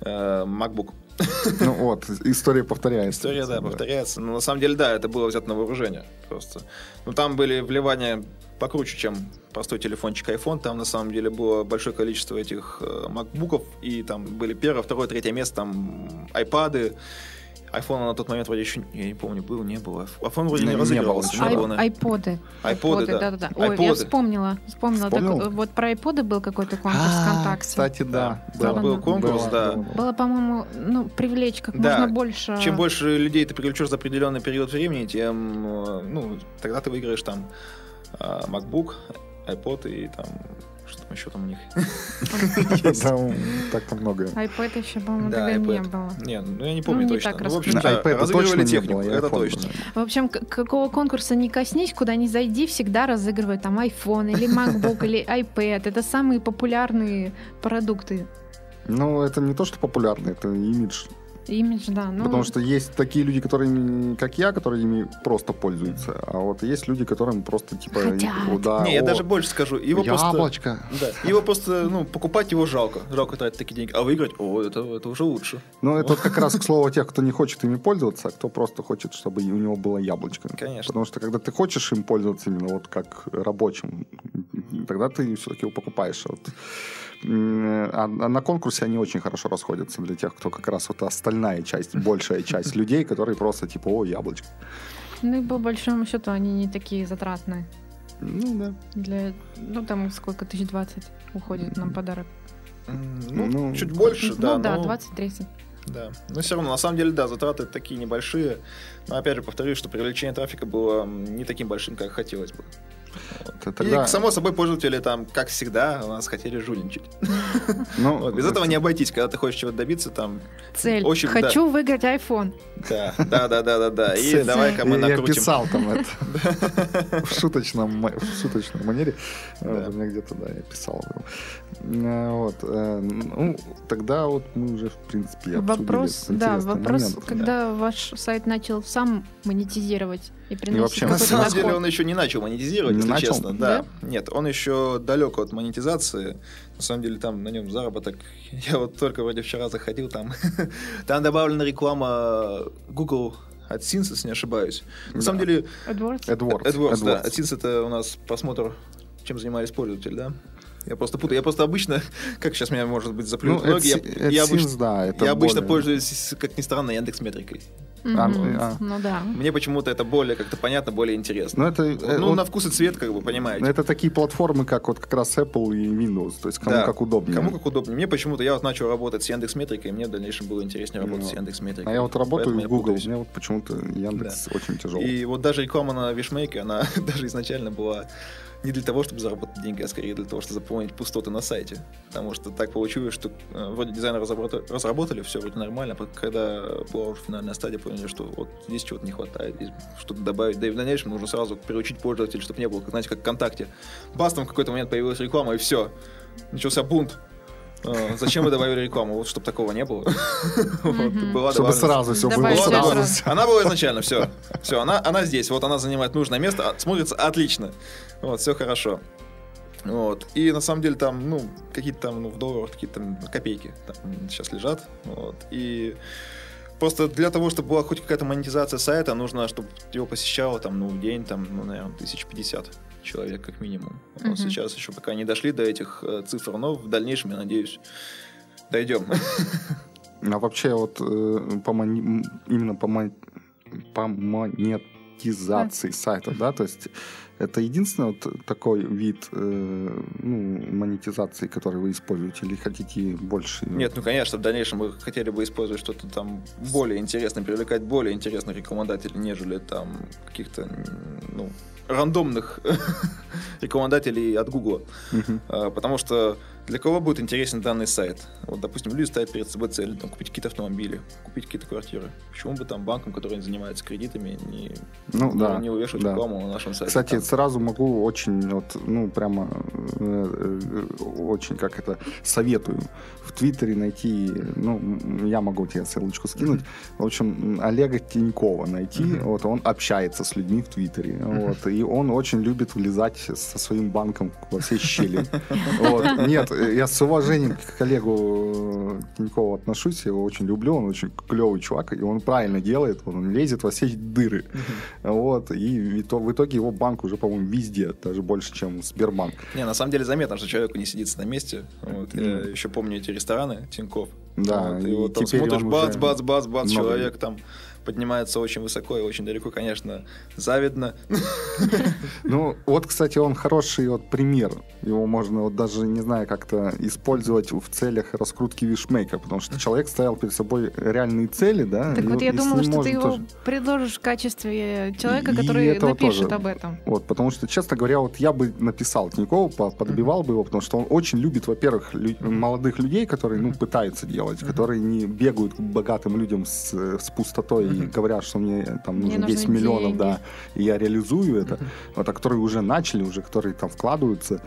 S4: э, MacBook. *laughs*
S2: Ну вот, история повторяется.
S4: История, да, повторяется. Но на самом деле, да, это было взято на вооружение просто. Ну, там были вливания покруче, чем простой телефончик iPhone. Там, на самом деле, было большое количество этих э, макбуков. И там были первое, второе, третье место, там айпады. iPhone на тот момент вроде еще, я не помню, был, не было. iPhone вроде
S2: Не-
S4: не разыгрывался. не было,
S3: Ай-
S4: да.
S3: Айподы.
S4: Айподы, да.
S3: да-да-да. Ой, я
S4: Айподы.
S3: вспомнила. Вспомнила. Так,
S2: Вспомнил?
S3: э, вот про айподы был какой-то конкурс
S2: А,
S3: ВКонтакте.
S2: Кстати, да.
S3: Было,
S4: был
S3: да.
S4: конкурс,
S2: Было,
S4: да.
S2: было,
S3: по-моему, ну, привлечь как
S4: Да.
S3: можно больше.
S4: Чем больше людей ты привлечешь за определенный период времени, тем, э, ну, тогда ты выиграешь там а, MacBook, iPod и там, что там еще там у них *laughs*
S2: Там так много.
S3: iPad еще, по-моему,
S4: Да,
S3: тогда не было.
S4: Не, ну я не помню
S3: не
S4: точно.
S3: так
S4: Ну, в общем, разыгрывали
S2: точно не
S4: технику, это точно.
S3: В общем, какого конкурса не коснись, куда ни зайди, всегда разыгрывают там iPhone или MacBook *laughs* или iPad. Это самые популярные продукты.
S2: Ну, это не то, что популярно, это имидж
S3: Имидж, да. Ну,
S2: Потому что есть такие люди, которые, как я, которые ими просто пользуются. А вот есть люди, которым просто типа...
S3: Хотят.
S2: о, да,
S4: Не, я
S2: о,
S4: даже больше скажу. Его просто...
S2: яблочко.
S4: Да. Его просто, ну, покупать его жалко. Жалко тратить такие деньги. А выиграть, о, это, это уже лучше.
S2: Ну, это вот как раз к слову *laughs* тех, кто не хочет ими пользоваться, а кто просто хочет, чтобы у него было яблочко.
S4: Конечно.
S2: Потому что когда ты хочешь им пользоваться именно вот как рабочим, тогда ты все-таки его покупаешь. Вот. М, А, а на конкурсе они очень хорошо расходятся для тех, кто как раз вот остальная часть, большая часть людей, которые просто типа, о, яблочко.
S3: ну и по большому счету они не такие затратные.
S2: Ну, да.
S3: Для, ну там сколько, тысяч двадцать уходит на подарок.
S4: Ну,
S2: Ну,
S4: чуть больше, да.
S3: ну да,
S4: но-
S3: 20-30.
S4: Да. Но все равно, на самом деле, да, затраты такие небольшие. Но опять же, повторюсь, что привлечение трафика было не таким большим, как хотелось бы.
S2: Т- Тогда,
S4: И, само собой, пользователи там, как всегда, у нас хотели жульничать.
S2: ну, *laughs*
S4: Вот, без этого не обойтись. Когда ты хочешь чего-то добиться, там,
S3: Цель.
S4: Очень, да.
S3: Хочу выиграть iPhone.
S4: да, да, да, да, да, да. И давай-ка мы
S2: я, я
S4: накрутим.
S2: писал там это *laughs* в шуточном, в шуточной манере.
S4: Да.
S2: Вот, У меня где-то, да, я писал. Э, Вот. э, Ну, тогда вот мы уже, в принципе, обсудили
S3: Вопрос, да, вопрос,
S2: момент.
S3: когда ваш сайт начал сам монетизировать и приносить
S2: вообще
S4: На самом
S3: доход.
S4: деле он еще не начал монетизировать,
S2: Не
S4: если
S2: начал?
S4: честно. Да. Нет, он еще далек от монетизации. На самом деле там на нем заработок. *laughs* Я вот только вроде вчера заходил, там, *laughs* там добавлена реклама Google AdSense, если не ошибаюсь. На
S2: Да.
S4: самом деле,
S3: AdWords?
S2: AdWords.
S4: AdWords, да.
S2: AdWords.
S4: AdSense это у нас просмотр, чем занимались пользователи, да? Я просто путаю. Я просто обычно, *laughs* как сейчас меня, может быть,
S2: Ну,
S4: заплюнут ноги, я,
S2: AdSense,
S4: я обычно,
S2: да, это
S4: я обычно
S2: более-
S4: пользуюсь, как ни странно, Яндекс Метрикой.
S3: Мгм.
S2: а.
S3: Ну да.
S4: Мне почему-то это более как-то понятно, более интересно.
S2: Ну, это, э,
S4: Ну,
S2: он-
S4: на вкус и цвет, как бы, понимаете.
S2: это такие платформы, как вот как раз Apple и Windows, то есть кому
S4: Да.
S2: как удобнее.
S4: Кому как удобнее. Мне почему-то, я вот начал работать с Яндекс Метрикой, и мне в дальнейшем было интереснее работать
S2: Ну,
S4: с Яндекс Метрикой.
S2: А я вот работаю
S4: Поэтому
S2: в Google, мне вот почему-то Яндекс очень тяжелый.
S4: И вот даже реклама на Вишмейке, она *laughs* даже изначально была не для того, чтобы заработать деньги, а скорее для того, чтобы заполнить пустоты на сайте. Потому что так получилось, что э, вроде дизайнеры разработали, разработали, все вроде нормально, а когда была уже финальная стадия, поняли, что вот здесь чего-то не хватает, что-то добавить. Да и в дальнейшем нужно сразу переучить пользователя, чтобы не было, как, знаете, как ВКонтакте. Бас, там в какой-то момент появилась реклама, и все. Начался бунт. А, Зачем вы добавили рекламу? Вот чтобы такого не было. *laughs*
S2: Чтобы сразу все было.
S4: Она была изначально, все. Все, она, она здесь. Вот она занимает нужное место, а, смотрится отлично. Вот, все хорошо. Вот. И на самом деле там, ну, какие-то там, ну, в долларах какие-то там копейки там сейчас лежат. Вот. И просто для того, чтобы была хоть какая-то монетизация сайта, нужно, чтобы его посещало там, ну, в день, там, ну, наверное, тысяч пятьдесят человек как минимум.
S3: Мгм.
S4: сейчас еще пока не дошли до этих э, цифр, но в дальнейшем, я надеюсь, дойдем.
S2: А вообще вот э, по мони- м, именно по, мон- по монетизации сайта, да, то есть это единственный вот такой вид э, ну, монетизации, который вы используете, или хотите больше?
S4: Нет, ну конечно, в дальнейшем мы хотели бы использовать что-то там более интересное, привлекать более интересных рекламодателей, нежели там каких-то ну, рандомных *laughs* рекламодателей от Google. А, Потому что для кого будет интересен данный сайт? Вот, допустим, люди ставят перед собой цель там, купить какие-то автомобили, купить какие-то квартиры. Почему бы там банкам, которые занимаются кредитами, не,
S2: Ну, да,
S4: не увешивать
S2: да.
S4: рекламу на нашем сайте?
S2: Кстати,
S4: Там.
S2: сразу могу очень, вот, ну, прямо э, э, очень, как это, советую в Твиттере найти, ну, я могу тебе ссылочку скинуть, в общем, Олега Тинькова найти,
S4: Мгм.
S2: вот, он общается с людьми в Твиттере, вот, и он очень любит влезать со своим банком во все щели. Вот. Нет, я с уважением к коллегу э, Тинькову отношусь, я его очень люблю, он очень клевый чувак, и он правильно делает, он лезет во все дыры. Вот, и в ито- в итоге его банк уже, по-моему, везде, даже больше, чем Сбербанк.
S4: Не, на самом деле заметно, что человеку не сидится на месте. Вот, Я еще помню эти рестораны Тиньков.
S2: Да,
S4: Вот,
S2: и
S4: и вот там смотришь, бац, бац, бац, бац, человек там поднимается очень высоко и очень далеко, конечно, завидно.
S2: Ну, вот, кстати, он хороший вот пример. Его можно вот даже, не знаю, как-то использовать в целях раскрутки вишмейка, потому что человек ставил перед собой реальные цели, да.
S3: Так
S2: и
S3: вот я думала, что ты его
S2: тоже-
S3: предложишь в качестве человека,
S2: И
S3: который напишет
S2: тоже.
S3: об этом.
S2: Вот, потому что, честно говоря, вот я бы написал Тинькову, по- подбивал бы его, потому что он очень любит, во-первых, лю- молодых людей, которые, ну, пытаются делать, которые не бегают к богатым людям с, с пустотой и говорят, что мне там
S3: Мне
S2: нужно 10
S3: нужны
S2: миллионов,
S3: деньги.
S2: да, и я реализую это, вот, а которые уже начали, уже которые там вкладываются,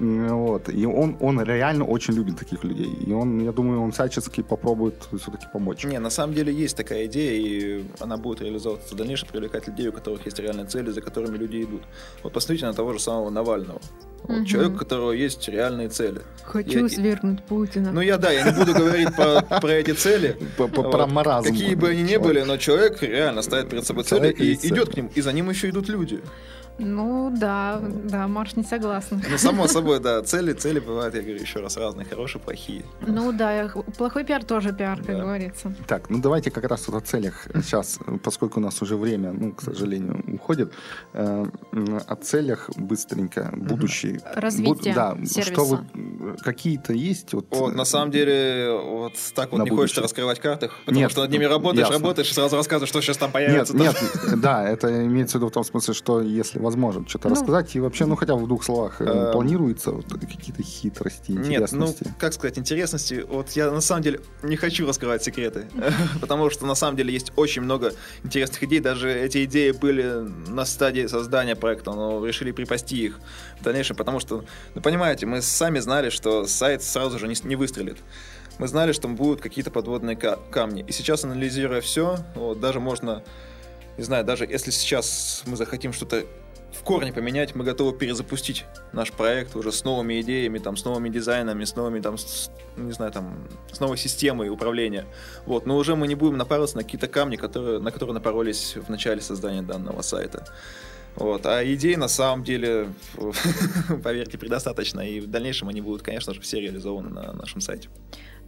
S2: Вот. И он, он реально очень любит таких людей. И он, я думаю, он всячески попробует все-таки помочь.
S4: Не, на самом деле есть такая идея, и она будет реализовываться в дальнейшем, привлекать людей, у которых есть реальные цели, за которыми люди идут. Вот посмотрите на того же самого Навального. Вот,
S3: Мгм.
S4: Человек, у которого есть реальные цели.
S3: Хочу
S4: Я-
S3: свергнуть Путина.
S4: Ну я да, я не буду говорить про, про эти цели. *laughs*
S2: Про маразм.
S4: Какие бы они ни были, но человек реально ставит перед собой цели и идет к ним, и за ним еще идут люди.
S3: Ну да, да, Марш не согласна.
S4: Ну, само *laughs* собой, да, цели, цели бывают, я говорю еще раз, разные, хорошие, плохие.
S3: Ну да, плохой пиар тоже пиар, как
S4: Да.
S3: говорится.
S2: Так, ну давайте как раз вот о целях сейчас, поскольку у нас уже время, ну, к сожалению, уходит, э, о целях быстренько, будущие.
S3: Развитие
S2: да,
S3: сервиса.
S2: что вы, какие-то есть? Вот,
S4: Вот, на самом деле, вот так вот не хочется
S2: будущее.
S4: раскрывать карты, потому
S2: Нет,
S4: что над ними работаешь,
S2: ясно.
S4: работаешь, и сразу рассказываешь, что сейчас там
S2: Нет,
S4: появится.
S2: нет, *laughs* да, это имеется в виду в том смысле, что если возможно что-то
S3: Ну,
S2: рассказать, и вообще, ну хотя бы в двух словах, э,
S4: Эм,
S2: планируется вот какие-то хитрости,
S4: Нет, ну,
S2: интересности?
S4: как сказать, интересности. Вот я на самом деле не хочу раскрывать секреты, *laughs* потому что на самом деле есть очень много интересных идей. Даже эти идеи были на стадии создания проекта, но решили припасти их в дальнейшем, потому что, ну, понимаете, мы сами знали, что сайт сразу же не, не выстрелит. Мы знали, что будут какие-то подводные ка- камни. И сейчас, анализируя все, вот, даже можно, не знаю, даже если сейчас мы захотим что-то в корне поменять, мы готовы перезапустить наш проект уже с новыми идеями, там, с новыми дизайнами, с новыми, там, с- не знаю, там, с новой системой управления. Вот, но уже мы не будем напарываться на какие-то камни, которые, на которые напоролись в начале создания данного сайта. Вот. А идей на самом деле, *laughs* поверьте, предостаточно. И в дальнейшем они будут, конечно же, все реализованы на нашем сайте.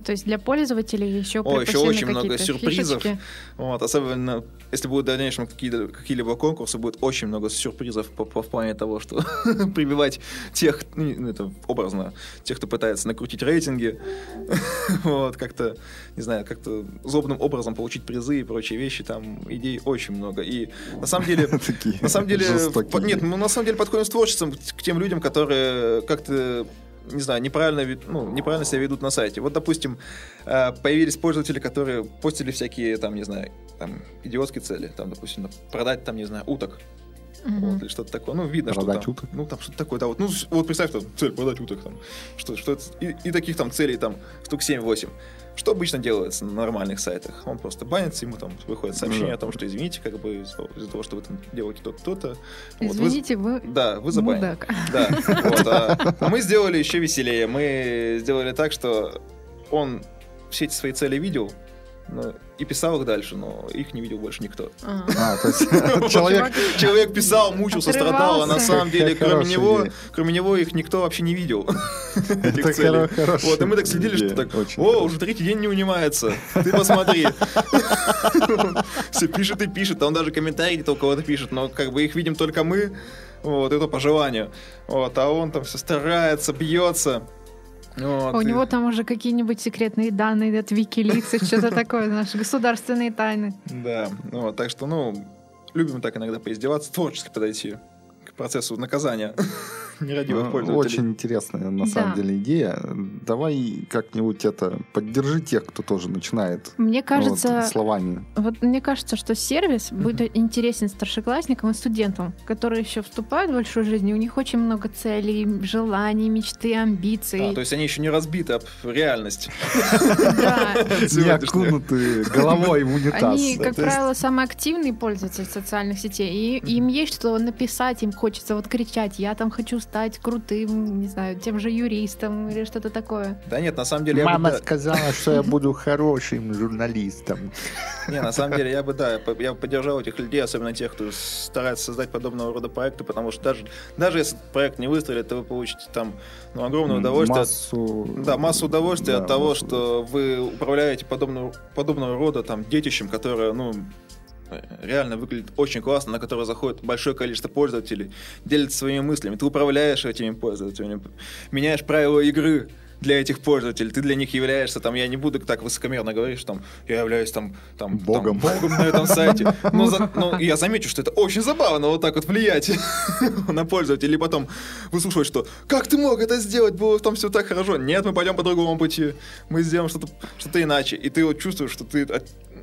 S3: То есть для пользователей еще
S4: О, еще очень много сюрпризов.
S3: фишечки.
S4: Вот, особенно если будут в дальнейшем какие- какие-либо конкурсы, будет очень много сюрпризов по, по- в плане того, что *laughs* прибивать тех, ну, это образно, тех, кто пытается накрутить рейтинги, *laughs* вот, как-то, не знаю, как-то злобным образом получить призы и прочие вещи, там идей очень много. И на самом деле, *laughs*
S2: Такие
S4: на самом деле, нет, мы на самом деле подходим с творчеством к тем людям, которые как-то не знаю, неправильно, ну, неправильно себя ведут на сайте. Вот, допустим, э, появились пользователи, которые постили всякие, там, не знаю, там, идиотские цели, там, допустим, продать, там, не знаю, уток,
S3: Мгм.
S4: вот, или что-то такое. Ну, видно,
S2: Продать
S4: что там,
S2: уток?
S4: ну, там что-то такое, да, вот, ну, вот представь, там, цель продать уток, там, что, что это, и, и таких там целей, там, штук 7-8. Что обычно делается на нормальных сайтах? Он просто банится, ему там выходит сообщение
S2: да.
S4: о том, что извините, как бы из-за того- из-за того, что вы там делаете то-то, то-то. вот, вы-
S3: Извините, вы
S4: да, вы забанили.
S3: мудак.
S4: Да, вот, а, а мы сделали еще веселее. Мы сделали так, что он все эти свои цели видел ну, и писал их дальше, но их не видел больше никто.
S3: А.
S2: А, то есть *laughs* человек...
S4: Писал, мучился, страдал, а на самом деле, кроме него, кроме него их никто вообще не видел. *laughs* Вот, и мы так следили, что так, о, уже третий день не унимается. Ты посмотри. *laughs* Все пишет и пишет, он даже комментарии где-то у кого-то пишет, но как бы их видим только мы, вот, это по желанию. Вот, а он там все старается, бьется. Вот,
S3: А у
S4: и-
S3: него там уже какие-нибудь секретные данные от Викиликса, что-то такое, наши государственные тайны.
S4: Да, ну вот, так что, ну, любим так иногда поиздеваться, творчески подойти процессу наказания *laughs* нерадивых
S2: Ну,
S4: пользователей.
S2: Очень интересная на самом
S3: Да.
S2: деле идея. Давай как-нибудь это поддержи тех, кто тоже начинает
S3: Мне
S2: вот,
S3: кажется,
S2: словами.
S3: Вот мне кажется, что сервис будет интересен старшеклассникам и студентам, которые еще вступают в большую жизнь, и у них очень много целей, желаний, мечты, амбиций.
S4: то есть они еще не разбиты об реальность. *laughs*
S3: Да. *laughs*
S2: Не окунуты головой в унитаз.
S3: Они, как правило, самые активные пользователи социальных сетей, и им есть что написать, им хочется вот кричать, я там хочу стать крутым, не знаю, тем же юристом или что-то такое.
S4: Да нет, на самом деле, я бы,
S2: Мама
S4: да-
S2: сказала, что я *laughs* буду хорошим журналистом.
S4: Не, на самом деле, я бы, да, я бы поддержал этих людей, особенно тех, кто старается создать подобного рода проекты, потому что даже, даже если проект не выстрелит, то вы получите там ну, огромное удовольствие.
S2: Массу...
S4: Да, массу удовольствия
S2: Да,
S4: от того,
S2: массу
S4: что вы управляете подобного, подобного рода там детищем, которое, ну, реально выглядит очень классно, на которое заходит большое количество пользователей, делится своими мыслями. Ты управляешь этими пользователями, меняешь правила игры. Для этих пользователей. Ты для них являешься, там, я не буду так высокомерно говорить, что там, я являюсь там, там
S2: Богом.
S4: там, богом на этом сайте. Но, за- *laughs* но я замечу, что это очень забавно вот так вот влиять *laughs* на пользователей. И потом выслушивать, что как ты мог это сделать, было там все так хорошо. Нет, мы пойдем по другому пути. Мы сделаем что-то что иначе. И ты вот чувствуешь, что ты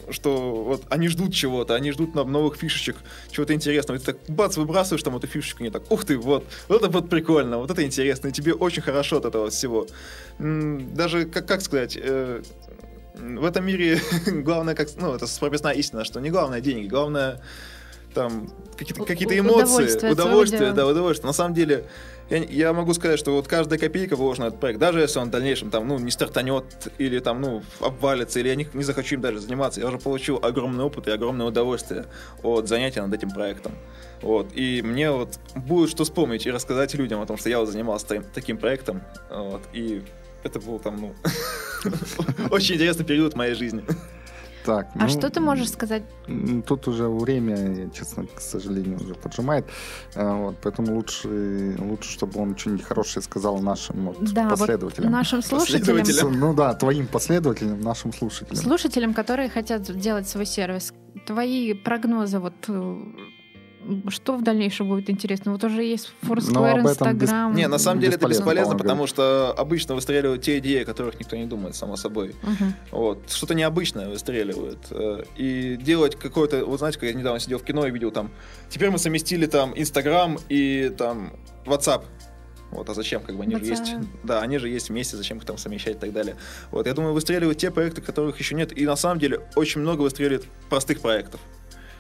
S4: что вот они ждут чего-то, они ждут нам новых фишечек, чего-то интересного. И ты так бац, выбрасываешь там эту фишечку, они так, ух ты, вот, вот это вот прикольно, вот это интересно, и тебе очень хорошо от этого всего. Даже, как, как сказать, э, в этом мире *laughs* главное, как, ну, это прописная истина, что не главное деньги, главное там какие-то
S3: у-
S4: эмоции,
S3: удовольствие
S4: да, удовольствие. На самом деле, я, я могу сказать, что вот каждая копейка вложена в этот проект, даже если он в дальнейшем там, ну, не стартанет или там, ну, обвалится, или я не, не захочу им даже заниматься, я уже получил огромный опыт и огромное удовольствие от занятия над этим проектом. Вот. И мне вот будет что вспомнить и рассказать людям о том, что я вот занимался та- таким проектом. Вот. И это был там, ну, *laughs* очень интересный период в моей жизни.
S2: Так,
S3: А
S2: ну,
S3: что ты можешь сказать?
S2: Тут уже время, честно, к сожалению, уже поджимает. А, Вот, поэтому лучше, лучше, чтобы он что-нибудь хорошее сказал нашим вот,
S3: Да, вот
S2: последователям.
S3: нашим слушателям,
S2: Ну да, твоим последователям, нашим слушателям.
S3: слушателям, которые хотят делать свой сервис, твои прогнозы, вот э, что в дальнейшем будет интересно? Вот уже есть Foursquare,
S2: без-
S3: Instagram.
S4: Не, на самом деле это
S2: Бесполезно,
S4: потому что обычно выстреливают те идеи, о которых никто не думает, само собой.
S3: Мгм.
S4: Вот. Что-то необычное выстреливает. Э, И делать какое-то... Вот знаете, как я недавно сидел в кино и видел там... Теперь мы совместили там Инстаграм и там WhatsApp. Вот, а зачем, как бы, они же
S3: WhatsApp.
S4: есть... Да, они же есть вместе, зачем их там совмещать и так далее. Вот, я думаю, выстреливают те проекты, которых еще нет. И на самом деле очень много выстреливает простых проектов.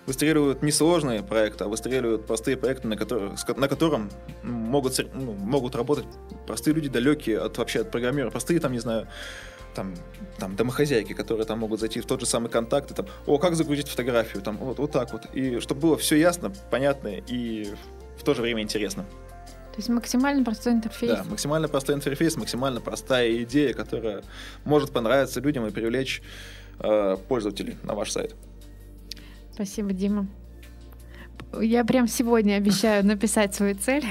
S4: Выстреливают не сложные проекты, а выстреливают простые проекты, на, которых, на котором могут, ну, могут работать простые люди, далекие от вообще от программера. Простые, там, не знаю, там, там домохозяйки, которые там могут зайти в тот же самый контакт и там, о, как загрузить фотографию, там, вот, вот так вот. И чтобы было все ясно, понятно и в то же время интересно.
S3: То есть максимально простой интерфейс.
S4: Да, максимально простой интерфейс, максимально простая идея, которая может понравиться людям и привлечь э, пользователей на ваш сайт.
S3: Спасибо, Дима. Я прям сегодня обещаю написать свою цель.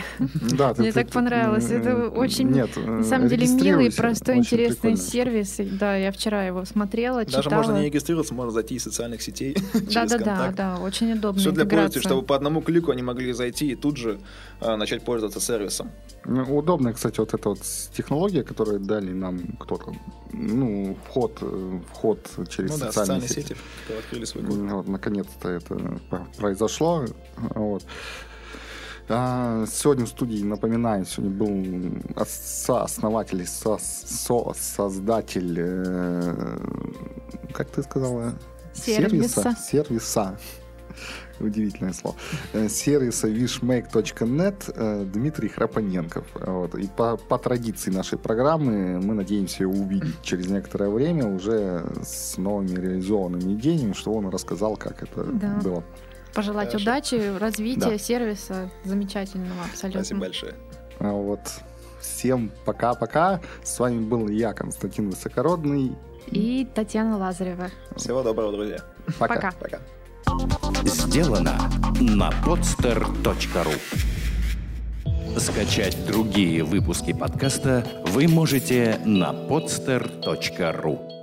S2: Да,
S3: Мне так понравилось. Это очень,
S2: Нет,
S3: На самом деле милый, простой, интересный
S2: прикольно.
S3: сервис. И, Да, я вчера его смотрела,
S4: Даже
S3: читала.
S4: можно не регистрироваться, можно зайти из социальных сетей *laughs* через
S3: Да, да, да,
S4: контакт.
S3: да, очень удобно.
S4: Все для пользователей, чтобы по одному клику они могли зайти и тут же э, начать пользоваться сервисом.
S2: Ну, Удобная, кстати, вот эта вот технология, которую дали нам кто-то. Ну, вход, э, вход через
S4: ну да,
S2: социальные,
S4: социальные
S2: сети.
S4: сети, которые открыли свой код.
S2: Вот, наконец-то это произошло. Вот. А, сегодня в студии, напоминаю, сегодня был ос- сооснователь, со- создатель, э, как ты сказала?
S3: Сервиса.
S2: Сервиса. Удивительное слово. Э, Сервиса wishmake.net э, Дмитрий Храпоненков. Вот. И по, по традиции нашей программы мы надеемся его увидеть через некоторое время уже с новыми реализованными идеями, что он рассказал, как это
S3: Да.
S2: было.
S3: Пожелать
S4: Хорошо.
S3: удачи, развития
S2: Да.
S3: сервиса замечательного абсолютно.
S4: Спасибо большое.
S2: А Вот. Всем пока-пока. С вами был я, Константин Высокородный.
S3: И Татьяна Лазарева.
S4: Всего доброго, друзья.
S2: Пока.
S3: Пока.
S4: Пока.
S1: Сделано на podster.ru Скачать другие выпуски подкаста вы можете на podster.ru